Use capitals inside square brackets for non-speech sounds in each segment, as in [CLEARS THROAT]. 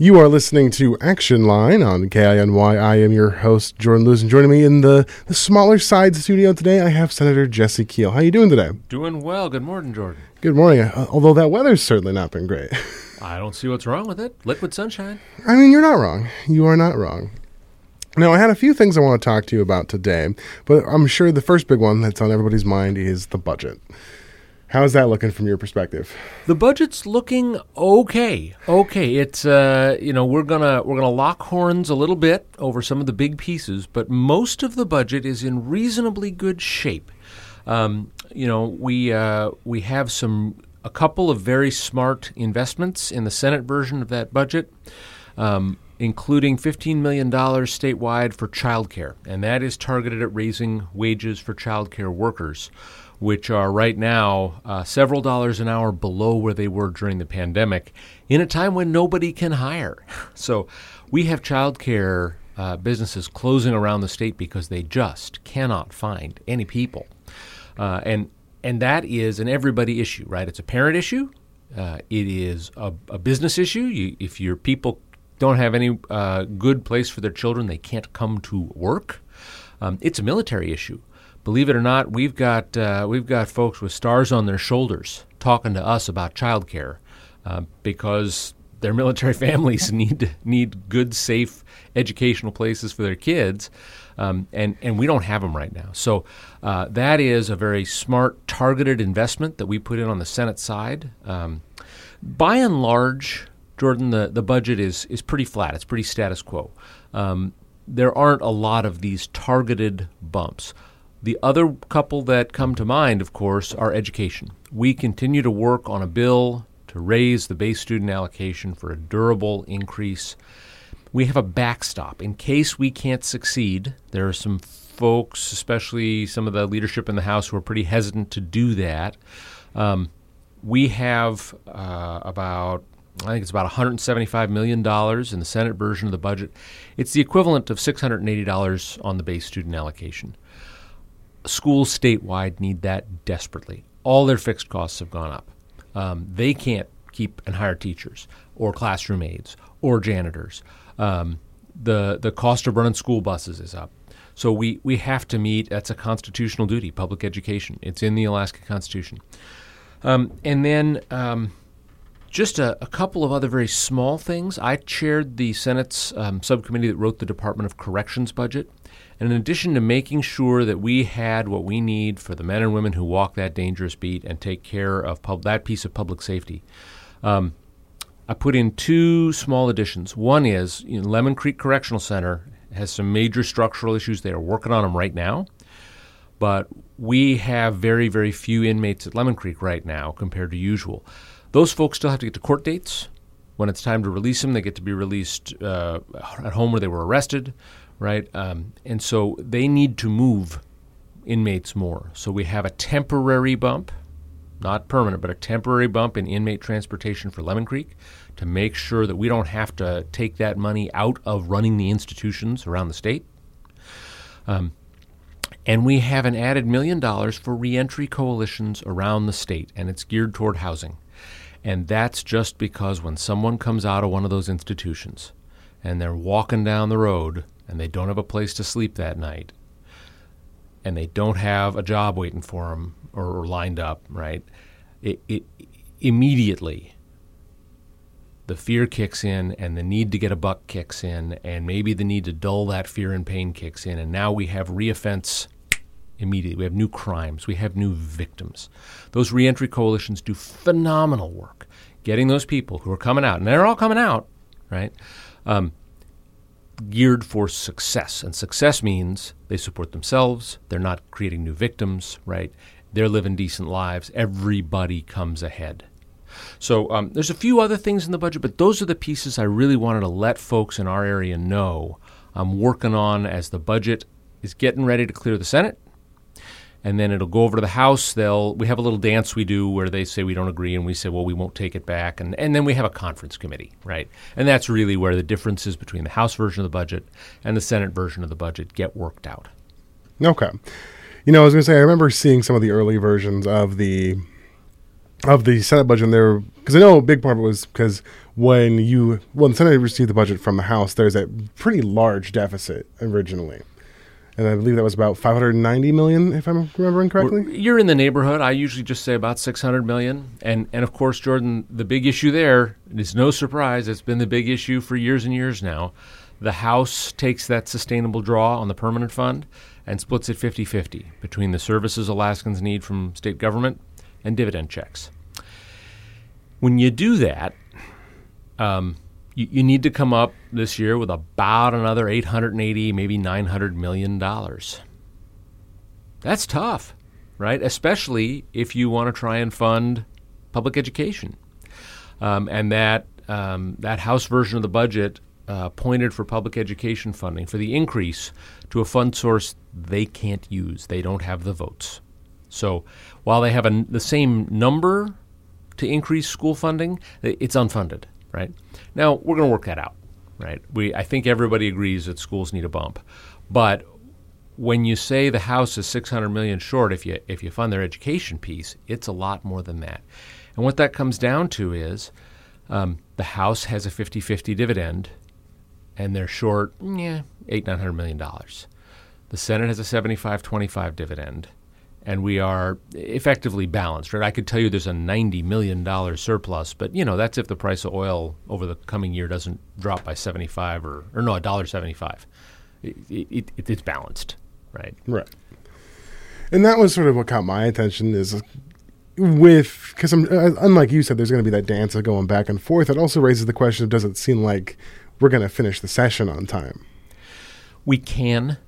You are listening to Action Line on KINY. I am your host, Jordan Lewis, and joining me in the, the smaller side studio today, I have Senator Jesse Kiehl. How are you doing today? Doing well. Good morning, Jordan. Good morning. Uh, although that weather's certainly not been great. [LAUGHS] I don't see what's wrong with it. Liquid sunshine. I mean, you're not wrong. You are not wrong. Now, I had a few things I want to talk to you about today, but I'm sure the first big one that's on everybody's mind is the budget. How's that looking from your perspective? The budget's looking okay. Okay, it's uh, you know we're gonna we're gonna lock horns a little bit over some of the big pieces, but most of the budget is in reasonably good shape. Um, you know we uh, we have some a couple of very smart investments in the Senate version of that budget. Um, including $15 million statewide for childcare, and that is targeted at raising wages for childcare workers which are right now uh, several dollars an hour below where they were during the pandemic, in a time when nobody can hire. [LAUGHS] So we have childcare uh, businesses closing around the state because they just cannot find any people, uh, and and that is an everybody issue, right? It's a parent issue. Uh, it is a, a business issue. You, if your people don't have any uh, good place for their children, they can't come to work. Um, it's a military issue believe it or not, we've got uh, we've got folks with stars on their shoulders talking to us about childcare uh, because their [LAUGHS] military families need need good, safe educational places for their kids, um, and and we don't have them right now. So uh, that is a very smart, targeted investment that we put in on the Senate side. Um, by and large, Jordan, the, the budget is is pretty flat. It's pretty status quo. Um, there aren't a lot of these targeted bumps. The other couple that come to mind, of course, are education. We continue to work on a bill to raise the base student allocation for a durable increase. We have a backstop in case we can't succeed. There are some folks, especially some of the leadership in the House, who are pretty hesitant to do that. Um, we have uh, about I think it's about $175 million in the Senate version of the budget. It's the equivalent of $680 on the base student allocation schools statewide need that desperately. All their fixed costs have gone up. Um, they can't keep and hire teachers or classroom aides or janitors. Um, the the cost of running school buses is up. So we, we have to meet. That's a constitutional duty. Public education. It's in the Alaska Constitution. Um, and then um, just a, a, couple of other very small things. I chaired the Senate's um, subcommittee that wrote the Department of Corrections budget. And in addition to making sure that we had what we need for the men and women who walk that dangerous beat and take care of pub- that piece of public safety, um, I put in two small additions. One is you know, Lemon Creek Correctional Center has some major structural issues. They are working on them right now. But we have very, very few inmates at Lemon Creek right now compared to usual. Those folks still have to get to court dates. When it's time to release them, they get to be released uh, at home where they were arrested right? Um, and so they need to move inmates more. So we have a temporary bump, not permanent, but a temporary bump in inmate transportation for Lemon Creek to make sure that we don't have to take that money out of running the institutions around the state. Um, and we have an added million dollars for reentry coalitions around the state, and it's geared toward housing. And that's just because when someone comes out of one of those institutions and they're walking down the road, and they don't have a place to sleep that night and they don't have a job waiting for them or, or lined up, right? It, it immediately the fear kicks in and the need to get a buck kicks in and maybe the need to dull that fear and pain kicks in and now we have reoffense immediately we have new crimes we have new victims those reentry coalitions do phenomenal work getting those people who are coming out and they're all coming out right um, geared for success. And success means they support themselves, they're not creating new victims, right? They're living decent lives. Everybody comes ahead. So um, there's a few other things in the budget, but those are the pieces I really wanted to let folks in our area know I'm working on as the budget is getting ready to clear the Senate and then it'll go over to the House. They'll we have a little dance we do where they say we don't agree, and we say, well, we won't take it back, and and then we have a conference committee, right? And that's really where the differences between the House version of the budget and the Senate version of the budget get worked out. Okay, you know, I was going to say I remember seeing some of the early versions of the of the Senate budget there because I know a big part of it was because when you when the Senate received the budget from the House, there's a pretty large deficit originally. And I believe that was about 590 million, if I'm remembering correctly. We're- You're in the neighborhood. I usually just say about 600 million. And and of course, Jordan, the big issue there is no surprise. It's been the big issue for years and years now. The House takes that sustainable draw on the permanent fund and splits it 50-50 between the services Alaskans need from state government and dividend checks. When you do that, um, you, you need to come up this year with about another 880, maybe 900 million dollars. That's tough, right? Especially if you want to try and fund public education. Um, and that um, that House version of the budget uh, pointed for public education funding for the increase to a fund source they can't use. They don't have the votes. So while they have a, the same number to increase school funding, it's unfunded. Right now, we're going to work that out. Right? We I think everybody agrees that schools need a bump, but when you say the House is 600 million short, if you if you fund their education piece, it's a lot more than that. And what that comes down to is um, the House has a 50-50 dividend, and they're short, yeah, eight nine hundred million dollars. The Senate has a 75-25 dividend, and we are effectively balanced. Right? I could tell you there's a 90 million dollar surplus, but you know that's if the price of oil over the coming year doesn't drop by 75 or or no, a dollar 75. It, it, it, it's balanced, right? Right. And that was sort of what caught my attention is with because I'm uh, unlike you said, there's going to be that dance of going back and forth. It also raises the question of does it seem like we're going to finish the session on time? we can,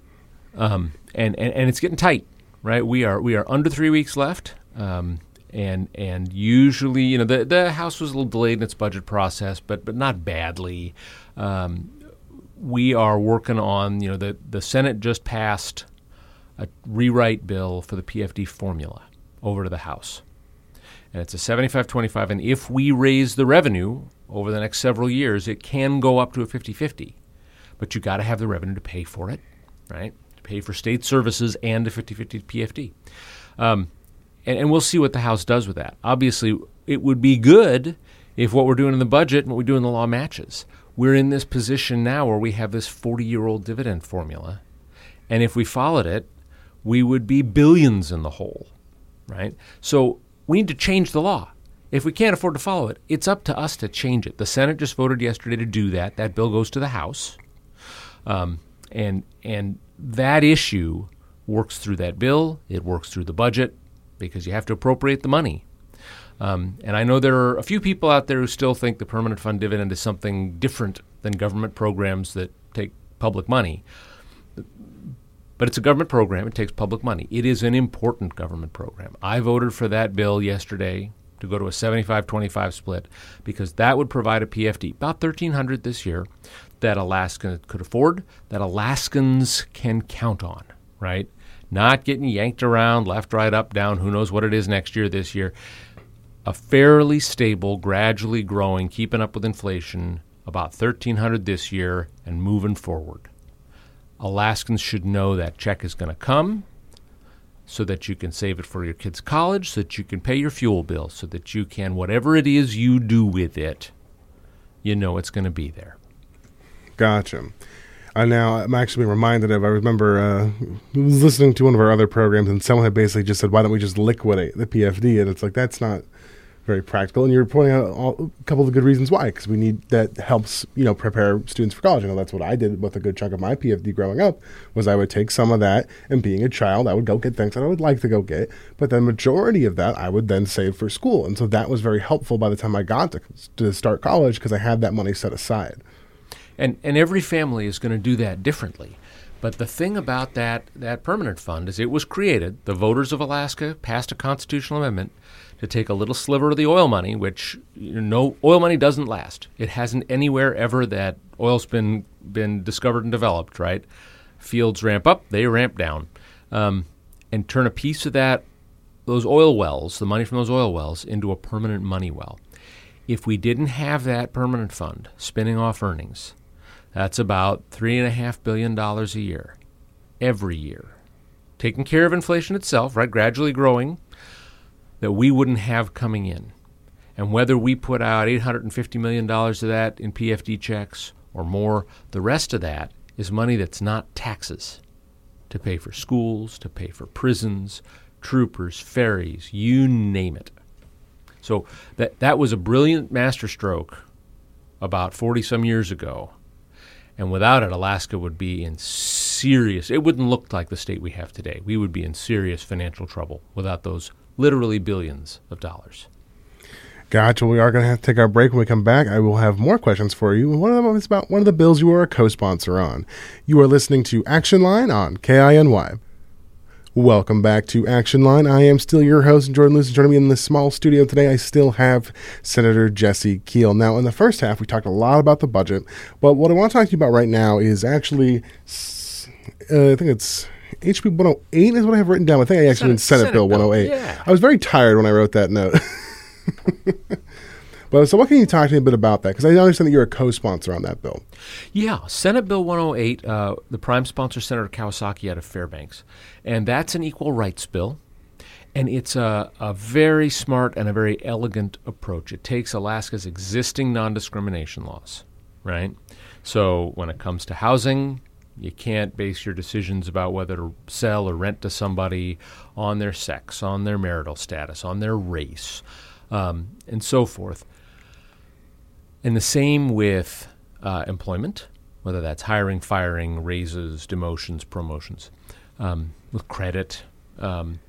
um, and, and and it's getting tight, right? We are we are under three weeks left, um, and and usually, you know, the the House was a little delayed in its budget process, but but not badly. Um, we are working on, you know, the the Senate just passed a rewrite bill for the PFD formula over to the House. And it's a 75 25. And if we raise the revenue over the next several years, it can go up to a 50 50 but you got to have the revenue to pay for it, right? Pay for state services and a 50 50 PFD. Um, and, and we'll see what the House does with that. Obviously, it would be good if what we're doing in the budget and what we do in the law matches. We're in this position now where we have this 40 year old dividend formula. And if we followed it, we would be billions in the hole, right? So we need to change the law. If we can't afford to follow it, it's up to us to change it. The Senate just voted yesterday to do that. That bill goes to the House. Um, and and that issue works through that bill. It works through the budget because you have to appropriate the money. Um, and I know there are a few people out there who still think the permanent fund dividend is something different than government programs that take public money. But it's a government program. It takes public money. It is an important government program. I voted for that bill yesterday to go to a 75-25 split because that would provide a PFD, about 1300 this year, that Alaska could afford, that Alaskans can count on, right? Not getting yanked around left, right, up, down, who knows what it is next year, this year. A fairly stable, gradually growing, keeping up with inflation, about 1300 this year and moving forward. Alaskans should know that check is going to come so that you can save it for your kids' college, so that you can pay your fuel bill, so that you can, whatever it is you do with it, you know it's going to be there. Gotcha. Uh, now I'm actually reminded of. I remember uh, listening to one of our other programs, and someone had basically just said, "Why don't we just liquidate the PFD?" And it's like that's not very practical. And you're pointing out all, a couple of good reasons why, because we need that helps you know prepare students for college. I know that's what I did with a good chunk of my PFD growing up. Was I would take some of that, and being a child, I would go get things that I would like to go get, but the majority of that I would then save for school, and so that was very helpful by the time I got to, to start college because I had that money set aside. And and every family is going to do that differently. But the thing about that that permanent fund is it was created. The voters of Alaska passed a constitutional amendment to take a little sliver of the oil money, which you know, oil money doesn't last. It hasn't anywhere ever that oil's been been discovered and developed. Right? Fields ramp up, they ramp down, um, and turn a piece of that those oil wells, the money from those oil wells, into a permanent money well. If we didn't have that permanent fund spinning off earnings, that's about three and a half billion dollars a year, every year, taking care of inflation itself, right? Gradually growing, that we wouldn't have coming in. And whether we put out $850 million of that in PFD checks or more, the rest of that is money that's not taxes to pay for schools, to pay for prisons, troopers, ferries, you name it. So that, that was a brilliant masterstroke about 40 some years ago. And without it, Alaska would be in serious, it wouldn't look like the state we have today. We would be in serious financial trouble without those literally billions of dollars. Gotcha. We are going to have to take our break. When we come back, I will have more questions for you. One of them is about one of the bills you are a co sponsor on. You are listening to Action Line on KINY. Welcome back to Action Line. I am still your host, Jordan Lewis. Joining me in this small studio today, I still have Senator Jesse Kiehl. Now, in the first half, we talked a lot about the budget, but what I want to talk to you about right now is actually, uh, I think it's HB 108 is what I have written down. I think I actually mean Senate, Senate Bill 108. Bill, yeah. I was very tired when I wrote that note. [LAUGHS] But so, what can you talk to me a bit about that? Because I understand that you're a co-sponsor on that bill. Yeah, Senate Bill 108. Uh, the prime sponsor, Senator Kawasaki, out of Fairbanks, and that's an equal rights bill. And it's a, a very smart and a very elegant approach. It takes Alaska's existing non discrimination laws, right? So when it comes to housing, you can't base your decisions about whether to sell or rent to somebody on their sex, on their marital status, on their race, um, and so forth. And the same with uh, employment, whether that's hiring, firing, raises, demotions, promotions, um, with credit, um,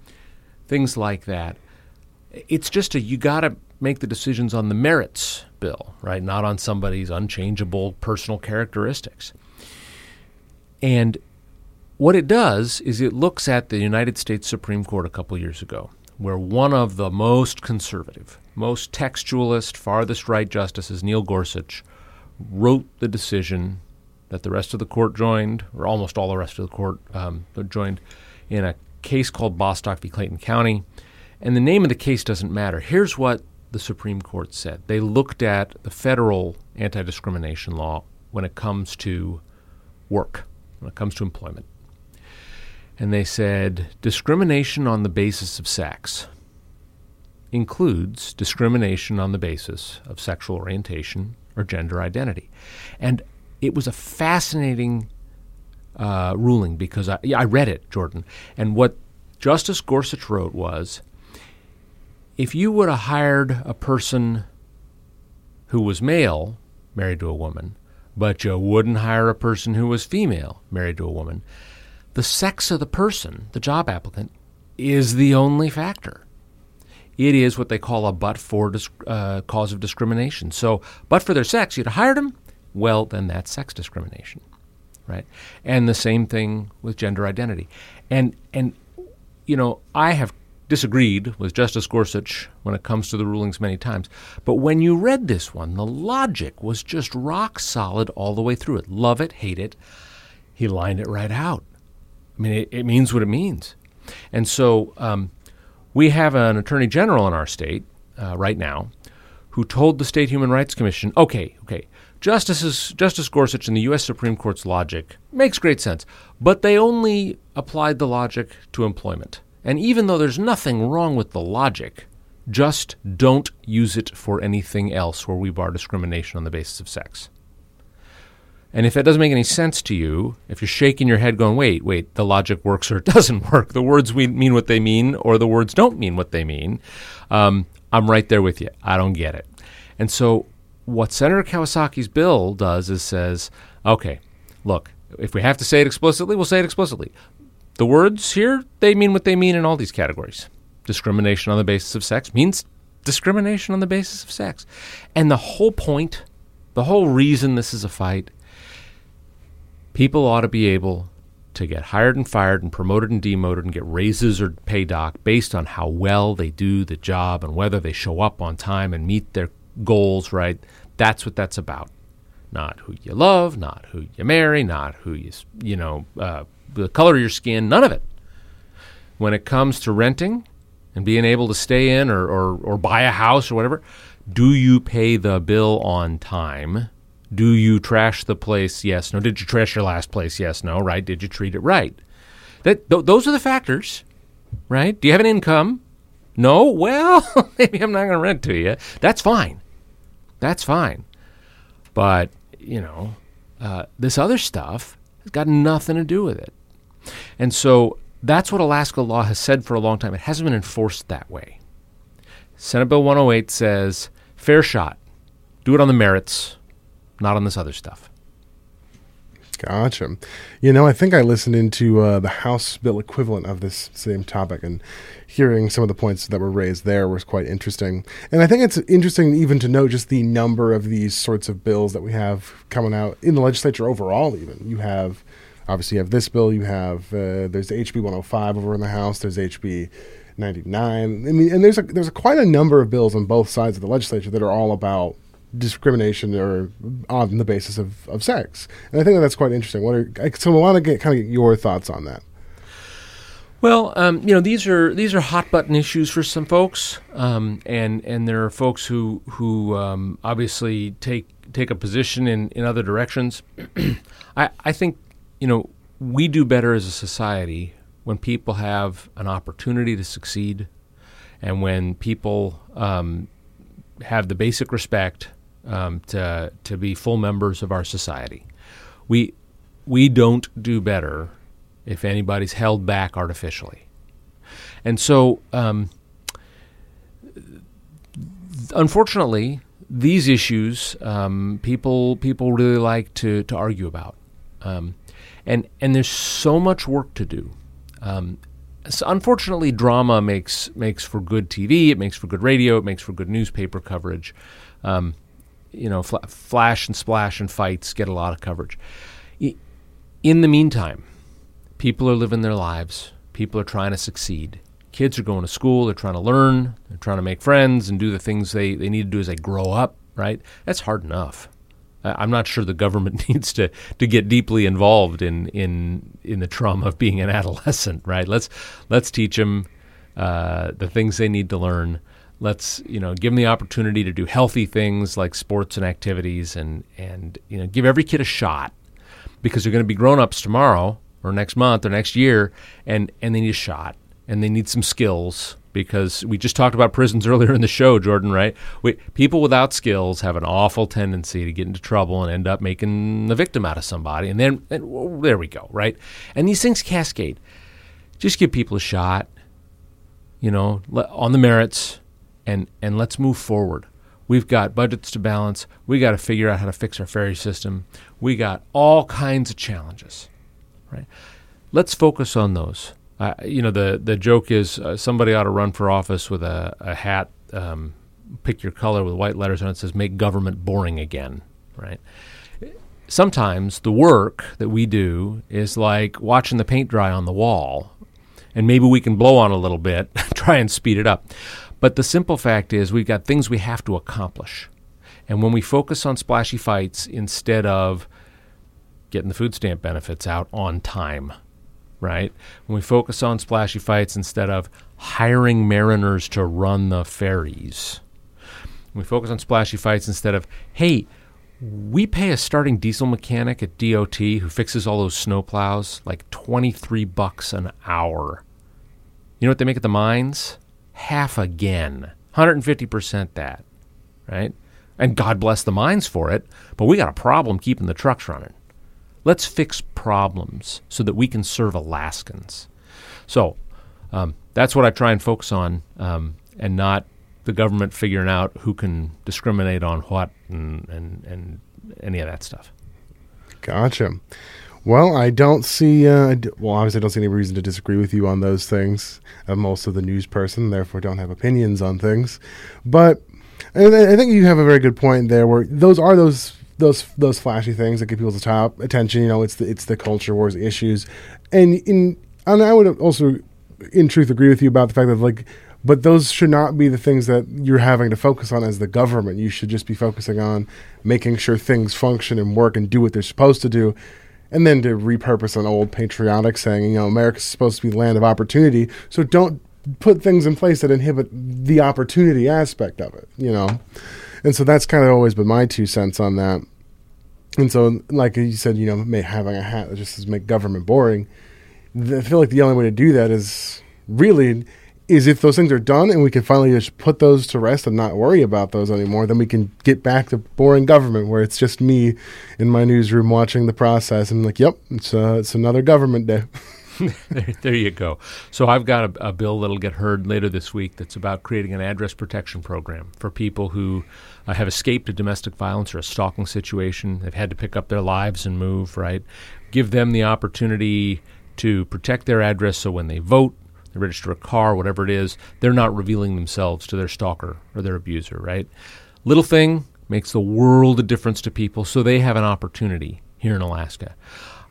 things like that. It's just a you got to make the decisions on the merits bill, right? Not on somebody's unchangeable personal characteristics. And what it does is it looks at the United States Supreme Court a couple years ago, where one of the most conservative, most textualist, farthest right justices, Neil Gorsuch, wrote the decision that the rest of the court joined, or almost all the rest of the court um, joined, in a case called Bostock v. Clayton County. And the name of the case doesn't matter. Here's what the Supreme Court said they looked at the federal anti discrimination law when it comes to work, when it comes to employment. And they said discrimination on the basis of sex includes discrimination on the basis of sexual orientation or gender identity. And it was a fascinating uh, ruling because I, yeah, I read it, Jordan. And what Justice Gorsuch wrote was if you would have hired a person who was male, married to a woman, but you wouldn't hire a person who was female, married to a woman, the sex of the person, the job applicant, is the only factor it is what they call a but for uh, cause of discrimination. So, but for their sex, you'd have hired them. Well, then that's sex discrimination, right? And the same thing with gender identity. And and you know, I have disagreed with Justice Gorsuch when it comes to the rulings many times. But when you read this one, the logic was just rock solid all the way through it. Love it, hate it. He lined it right out. I mean, it, it means what it means. And so, um, we have an attorney general in our state uh, right now who told the State Human Rights Commission, okay, okay, Justices, Justice Gorsuch and the U.S. Supreme Court's logic makes great sense, but they only applied the logic to employment. And even though there's nothing wrong with the logic, just don't use it for anything else where we bar discrimination on the basis of sex. And if that doesn't make any sense to you, if you're shaking your head going, wait, wait, the logic works or it [LAUGHS] doesn't work, the words we mean what they mean or the words don't mean what they mean, um, I'm right there with you. I don't get it. And so what Senator Kawasaki's bill does is says, okay, look, if we have to say it explicitly, we'll say it explicitly. The words here, they mean what they mean in all these categories. Discrimination on the basis of sex means discrimination on the basis of sex. And the whole point, the whole reason this is a fight People ought to be able to get hired and fired and promoted and demoted and get raises or pay doc based on how well they do the job and whether they show up on time and meet their goals, right? That's what that's about. Not who you love, not who you marry, not who you, you know, uh, the color of your skin, none of it. When it comes to renting and being able to stay in or, or, or buy a house or whatever, do you pay the bill on time? Do you trash the place? Yes. No. Did you trash your last place? Yes. No. Right. Did you treat it right? That th- those are the factors, right? Do you have an income? No? Well, [LAUGHS] maybe I'm not going to rent to you. That's fine. That's fine. But, you know, uh, this other stuff has got nothing to do with it. And so that's what Alaska law has said for a long time. It hasn't been enforced that way. Senate Bill 108 says fair shot. Do it on the merits, not on this other stuff. Gotcha. You know, I think I listened into uh, the House bill equivalent of this same topic, and hearing some of the points that were raised there was quite interesting. And I think it's interesting even to note just the number of these sorts of bills that we have coming out in the legislature overall. Even you have, obviously, you have this bill. You have uh, there's HB 105 over in the House. There's HB 99. I mean, and there's a, there's a, quite a number of bills on both sides of the legislature that are all about discrimination or on the basis of, of sex. And I think that that's quite interesting. What are, so I want to get kind of get your thoughts on that. Well, um, you know these are these are hot button issues for some folks, um, and and there are folks who who um, obviously take take a position in, in other directions. [CLEARS THROAT] I I think you know we do better as a society when people have an opportunity to succeed, and when people um, have the basic respect um, to to be full members of our society. We we don't do better if anybody's held back artificially, and so um, unfortunately, these issues um, people people really like to to argue about, um, and and there's so much work to do. Um, so unfortunately, drama makes makes for good TV. It makes for good radio. It makes for good newspaper coverage. Um, you know, fl- flash and splash and fights get a lot of coverage. In the meantime, people are living their lives. People are trying to succeed. Kids are going to school. They're trying to learn. They're trying to make friends and do the things they, they need to do as they grow up, right? That's hard enough. I'm not sure the government [LAUGHS] needs to, to get deeply involved in, in, in the trauma of being an adolescent, right? Let's, let's teach them uh, the things they need to learn let's you know give them the opportunity to do healthy things like sports and activities and and you know give every kid a shot because they're going to be grown-ups tomorrow or next month or next year and and they need a shot and they need some skills because we just talked about prisons [LAUGHS] earlier in the show Jordan right? We, people without skills have an awful tendency to get into trouble and end up making a victim out of somebody and then and, well, there we go right? And these things cascade. Just give people a shot you know on the merits and and let's move forward. We've got budgets to balance. We got to figure out how to fix our ferry system. We got all kinds of challenges, right? Let's focus on those. Uh, you know, the the joke is uh, somebody ought to run for office with a, a hat, um, pick your color with white letters on it says "Make government boring again," right? Sometimes the work that we do is like watching the paint dry on the wall, and maybe we can blow on a little bit, [LAUGHS] try and speed it up. But the simple fact is, we've got things we have to accomplish. And when we focus on splashy fights instead of getting the food stamp benefits out on time, right? When we focus on splashy fights instead of hiring mariners to run the ferries, we focus on splashy fights instead of, hey, we pay a starting diesel mechanic at DOT who fixes all those snowplows like 23 bucks an hour. You know what they make at the mines? Half again. 150% that, right? And God bless the mines for it, but we got a problem keeping the trucks running. Let's fix problems so that we can serve Alaskans. So um, that's what I try and focus on, um, and not the government figuring out who can discriminate on what and, and, and any of that stuff. Gotcha. Well, I don't see. Uh, well, obviously, I don't see any reason to disagree with you on those things. I'm also the news person, therefore, don't have opinions on things. But I think you have a very good point there, where those are those those those flashy things that get people's top attention. You know, it's the it's the culture wars issues, and in and I would also, in truth, agree with you about the fact that like but those should not be the things that you're having to focus on as the government. You should just be focusing on making sure things function and work and do what they're supposed to do and then to repurpose an old patriotic saying, you know, America's supposed to be land of opportunity, so don't put things in place that inhibit the opportunity aspect of it, you know. And so that's kind of always been my two cents on that. And so, like you said, you know, having a hat that just says make government boring. I feel like the only way to do that is really is if those things are done and we can finally just put those to rest and not worry about those anymore, then we can get back to boring government where it's just me in my newsroom watching the process and like, yep, it's uh, it's another government day. [LAUGHS] there, there, you go. So I've got a, a, bill that'll get heard later this week that's about creating an address protection program for people who uh, have escaped a domestic violence or a stalking situation. They've had to pick up their lives and move. Right, give them the opportunity to protect their address so when they vote, they register a car, whatever it is, they're not revealing themselves to their stalker or their abuser, right? Little thing makes the world a difference to people, so they have an opportunity here in Alaska.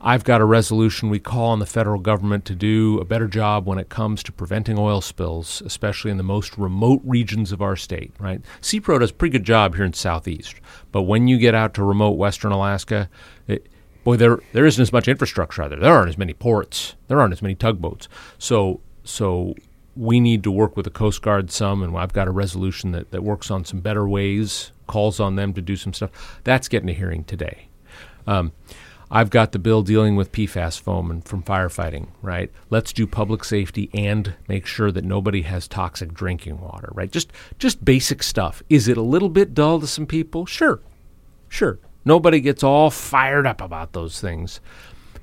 I've got a resolution we call on the federal government to do a better job when it comes to preventing oil spills, especially in the most remote regions of our state, right? SEAPRO does a pretty good job here in Southeast, but when you get out to remote western Alaska, it, boy, there there isn't as much infrastructure out there. There aren't as many ports. There aren't as many tugboats. So so we need to work with the Coast Guard some, and I've got a resolution that, that works on some better ways, calls on them to do some stuff. That's getting a hearing today. Um, I've got the bill dealing with PFAS foam and from firefighting, right? Let's do public safety and make sure that nobody has toxic drinking water, right? Just just basic stuff. Is it a little bit dull to some people? Sure. Sure. Nobody gets all fired up about those things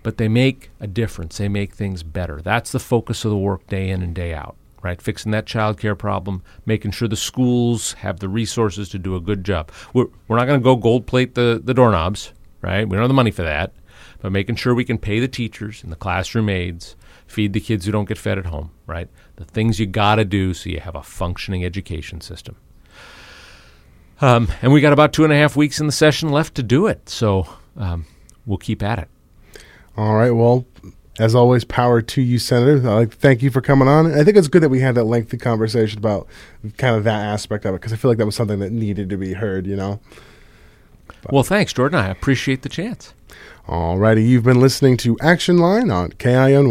but they make a difference. They make things better. That's the focus of the work day in and day out, right? Fixing that child care problem, making sure the schools have the resources to do a good job. We're, we're not going to go gold plate the, the doorknobs, right? We don't have the money for that, but making sure we can pay the teachers and the classroom aides, feed the kids who don't get fed at home, right? The things you got to do so you have a functioning education system. Um, and we got about two and a half weeks in the session left to do it, so um, we'll keep at it. All right. Well, as always, power to you, Senator. Like thank you for coming on. I think it's good that we had that lengthy conversation about kind of that aspect of it because I feel like that was something that needed to be heard, you know? But. Well, thanks, Jordan. I appreciate the chance. All righty. You've been listening to Action Line on KINY.